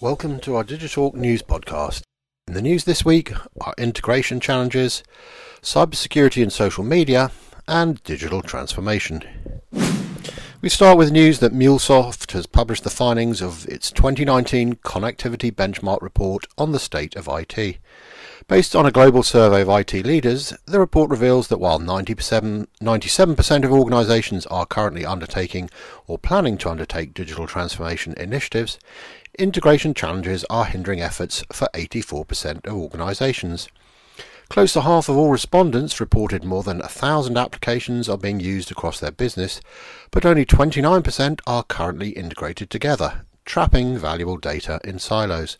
Welcome to our Digitalk News podcast. In the news this week are integration challenges, cybersecurity and social media, and digital transformation. We start with news that MuleSoft has published the findings of its 2019 Connectivity Benchmark Report on the state of IT. Based on a global survey of IT leaders, the report reveals that while 97, 97% of organisations are currently undertaking or planning to undertake digital transformation initiatives, integration challenges are hindering efforts for 84% of organisations. Close to half of all respondents reported more than a thousand applications are being used across their business, but only 29% are currently integrated together, trapping valuable data in silos.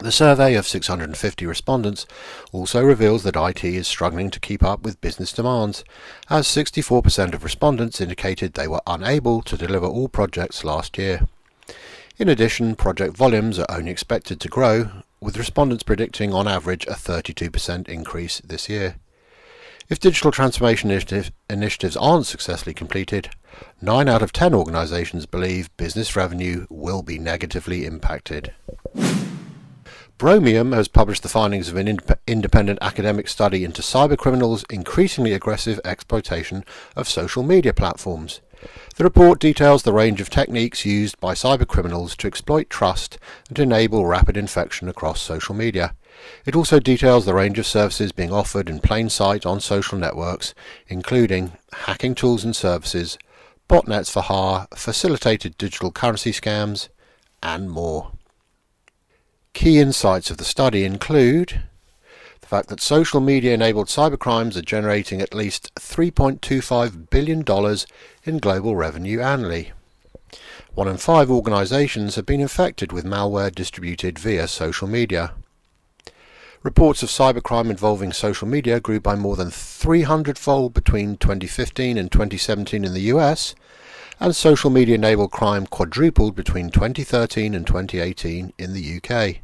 The survey of 650 respondents also reveals that IT is struggling to keep up with business demands, as 64% of respondents indicated they were unable to deliver all projects last year. In addition, project volumes are only expected to grow, with respondents predicting on average a 32% increase this year. If digital transformation initiative, initiatives aren't successfully completed, 9 out of 10 organisations believe business revenue will be negatively impacted. Bromium has published the findings of an independent academic study into cybercriminals' increasingly aggressive exploitation of social media platforms. The report details the range of techniques used by cybercriminals to exploit trust and enable rapid infection across social media. It also details the range of services being offered in plain sight on social networks, including hacking tools and services, botnets for hire, facilitated digital currency scams, and more. Key insights of the study include the fact that social media enabled cybercrimes are generating at least $3.25 billion in global revenue annually. One in five organizations have been infected with malware distributed via social media. Reports of cybercrime involving social media grew by more than 300 fold between 2015 and 2017 in the US, and social media enabled crime quadrupled between 2013 and 2018 in the UK.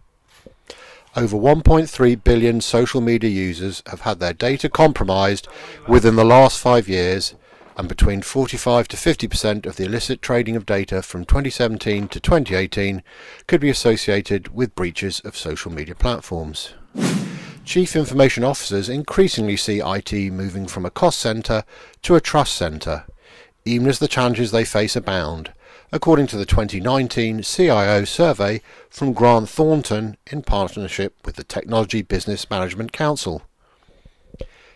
Over 1.3 billion social media users have had their data compromised within the last five years, and between 45 to 50% of the illicit trading of data from 2017 to 2018 could be associated with breaches of social media platforms. Chief information officers increasingly see IT moving from a cost centre to a trust centre, even as the challenges they face abound according to the 2019 CIO survey from Grant Thornton in partnership with the Technology Business Management Council.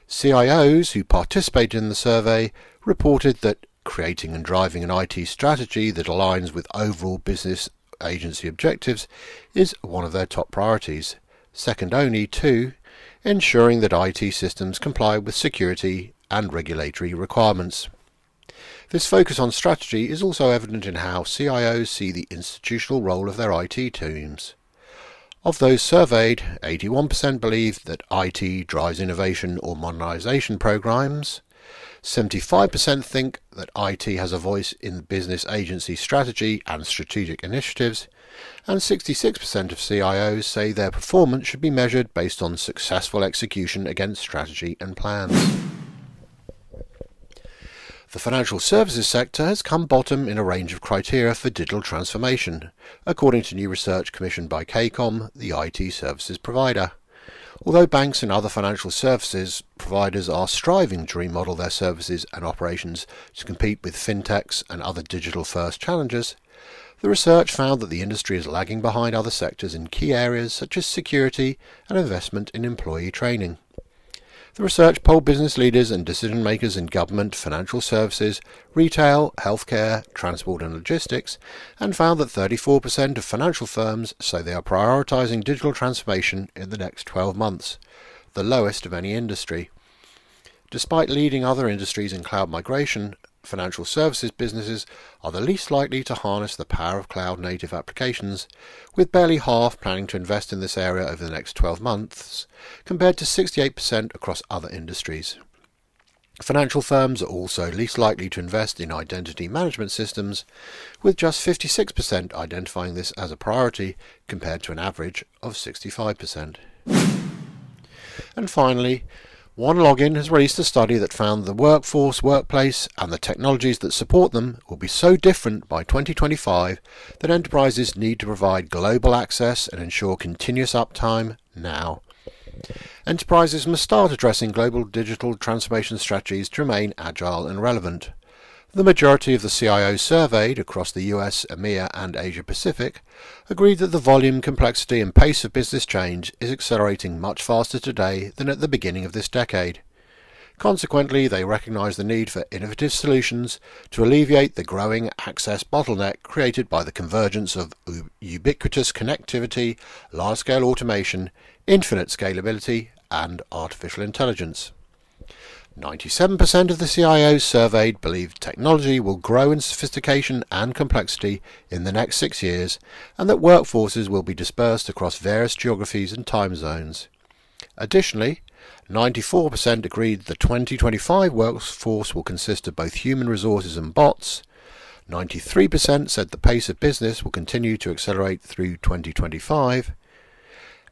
CIOs who participated in the survey reported that creating and driving an IT strategy that aligns with overall business agency objectives is one of their top priorities, second only to ensuring that IT systems comply with security and regulatory requirements. This focus on strategy is also evident in how CIOs see the institutional role of their IT teams. Of those surveyed, 81% believe that IT drives innovation or modernization programs. 75% think that IT has a voice in business agency strategy and strategic initiatives, and 66% of CIOs say their performance should be measured based on successful execution against strategy and plans. The financial services sector has come bottom in a range of criteria for digital transformation, according to new research commissioned by KCOM, the IT services provider. Although banks and other financial services providers are striving to remodel their services and operations to compete with fintechs and other digital first challengers, the research found that the industry is lagging behind other sectors in key areas such as security and investment in employee training. The research polled business leaders and decision makers in government, financial services, retail, healthcare, transport and logistics, and found that 34% of financial firms say they are prioritizing digital transformation in the next 12 months, the lowest of any industry. Despite leading other industries in cloud migration, financial services businesses are the least likely to harness the power of cloud native applications, with barely half planning to invest in this area over the next 12 months, compared to 68% across other industries. Financial firms are also least likely to invest in identity management systems, with just 56% identifying this as a priority compared to an average of 65%. And finally, OneLogin has released a study that found the workforce, workplace, and the technologies that support them will be so different by 2025 that enterprises need to provide global access and ensure continuous uptime now. Enterprises must start addressing global digital transformation strategies to remain agile and relevant. The majority of the CIOs surveyed across the US, EMEA, and Asia Pacific agreed that the volume, complexity, and pace of business change is accelerating much faster today than at the beginning of this decade. Consequently, they recognize the need for innovative solutions to alleviate the growing access bottleneck created by the convergence of ubiquitous connectivity, large scale automation, infinite scalability, and artificial intelligence. 97% of the CIOs surveyed believe technology will grow in sophistication and complexity in the next six years and that workforces will be dispersed across various geographies and time zones. Additionally, 94% agreed the 2025 workforce will consist of both human resources and bots. 93% said the pace of business will continue to accelerate through 2025.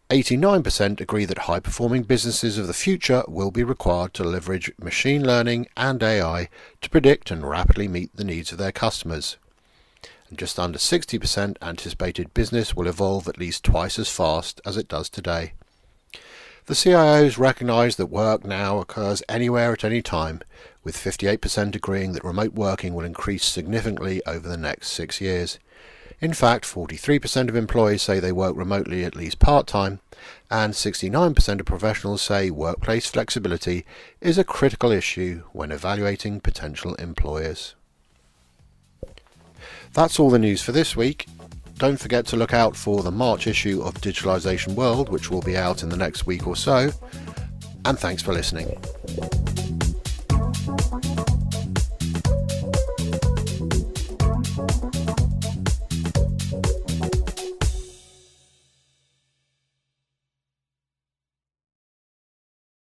89% agree that high performing businesses of the future will be required to leverage machine learning and AI to predict and rapidly meet the needs of their customers. And just under 60% anticipated business will evolve at least twice as fast as it does today. The CIOs recognise that work now occurs anywhere at any time, with 58% agreeing that remote working will increase significantly over the next six years. In fact, 43% of employees say they work remotely at least part time, and 69% of professionals say workplace flexibility is a critical issue when evaluating potential employers. That's all the news for this week. Don't forget to look out for the March issue of Digitalization World, which will be out in the next week or so. And thanks for listening.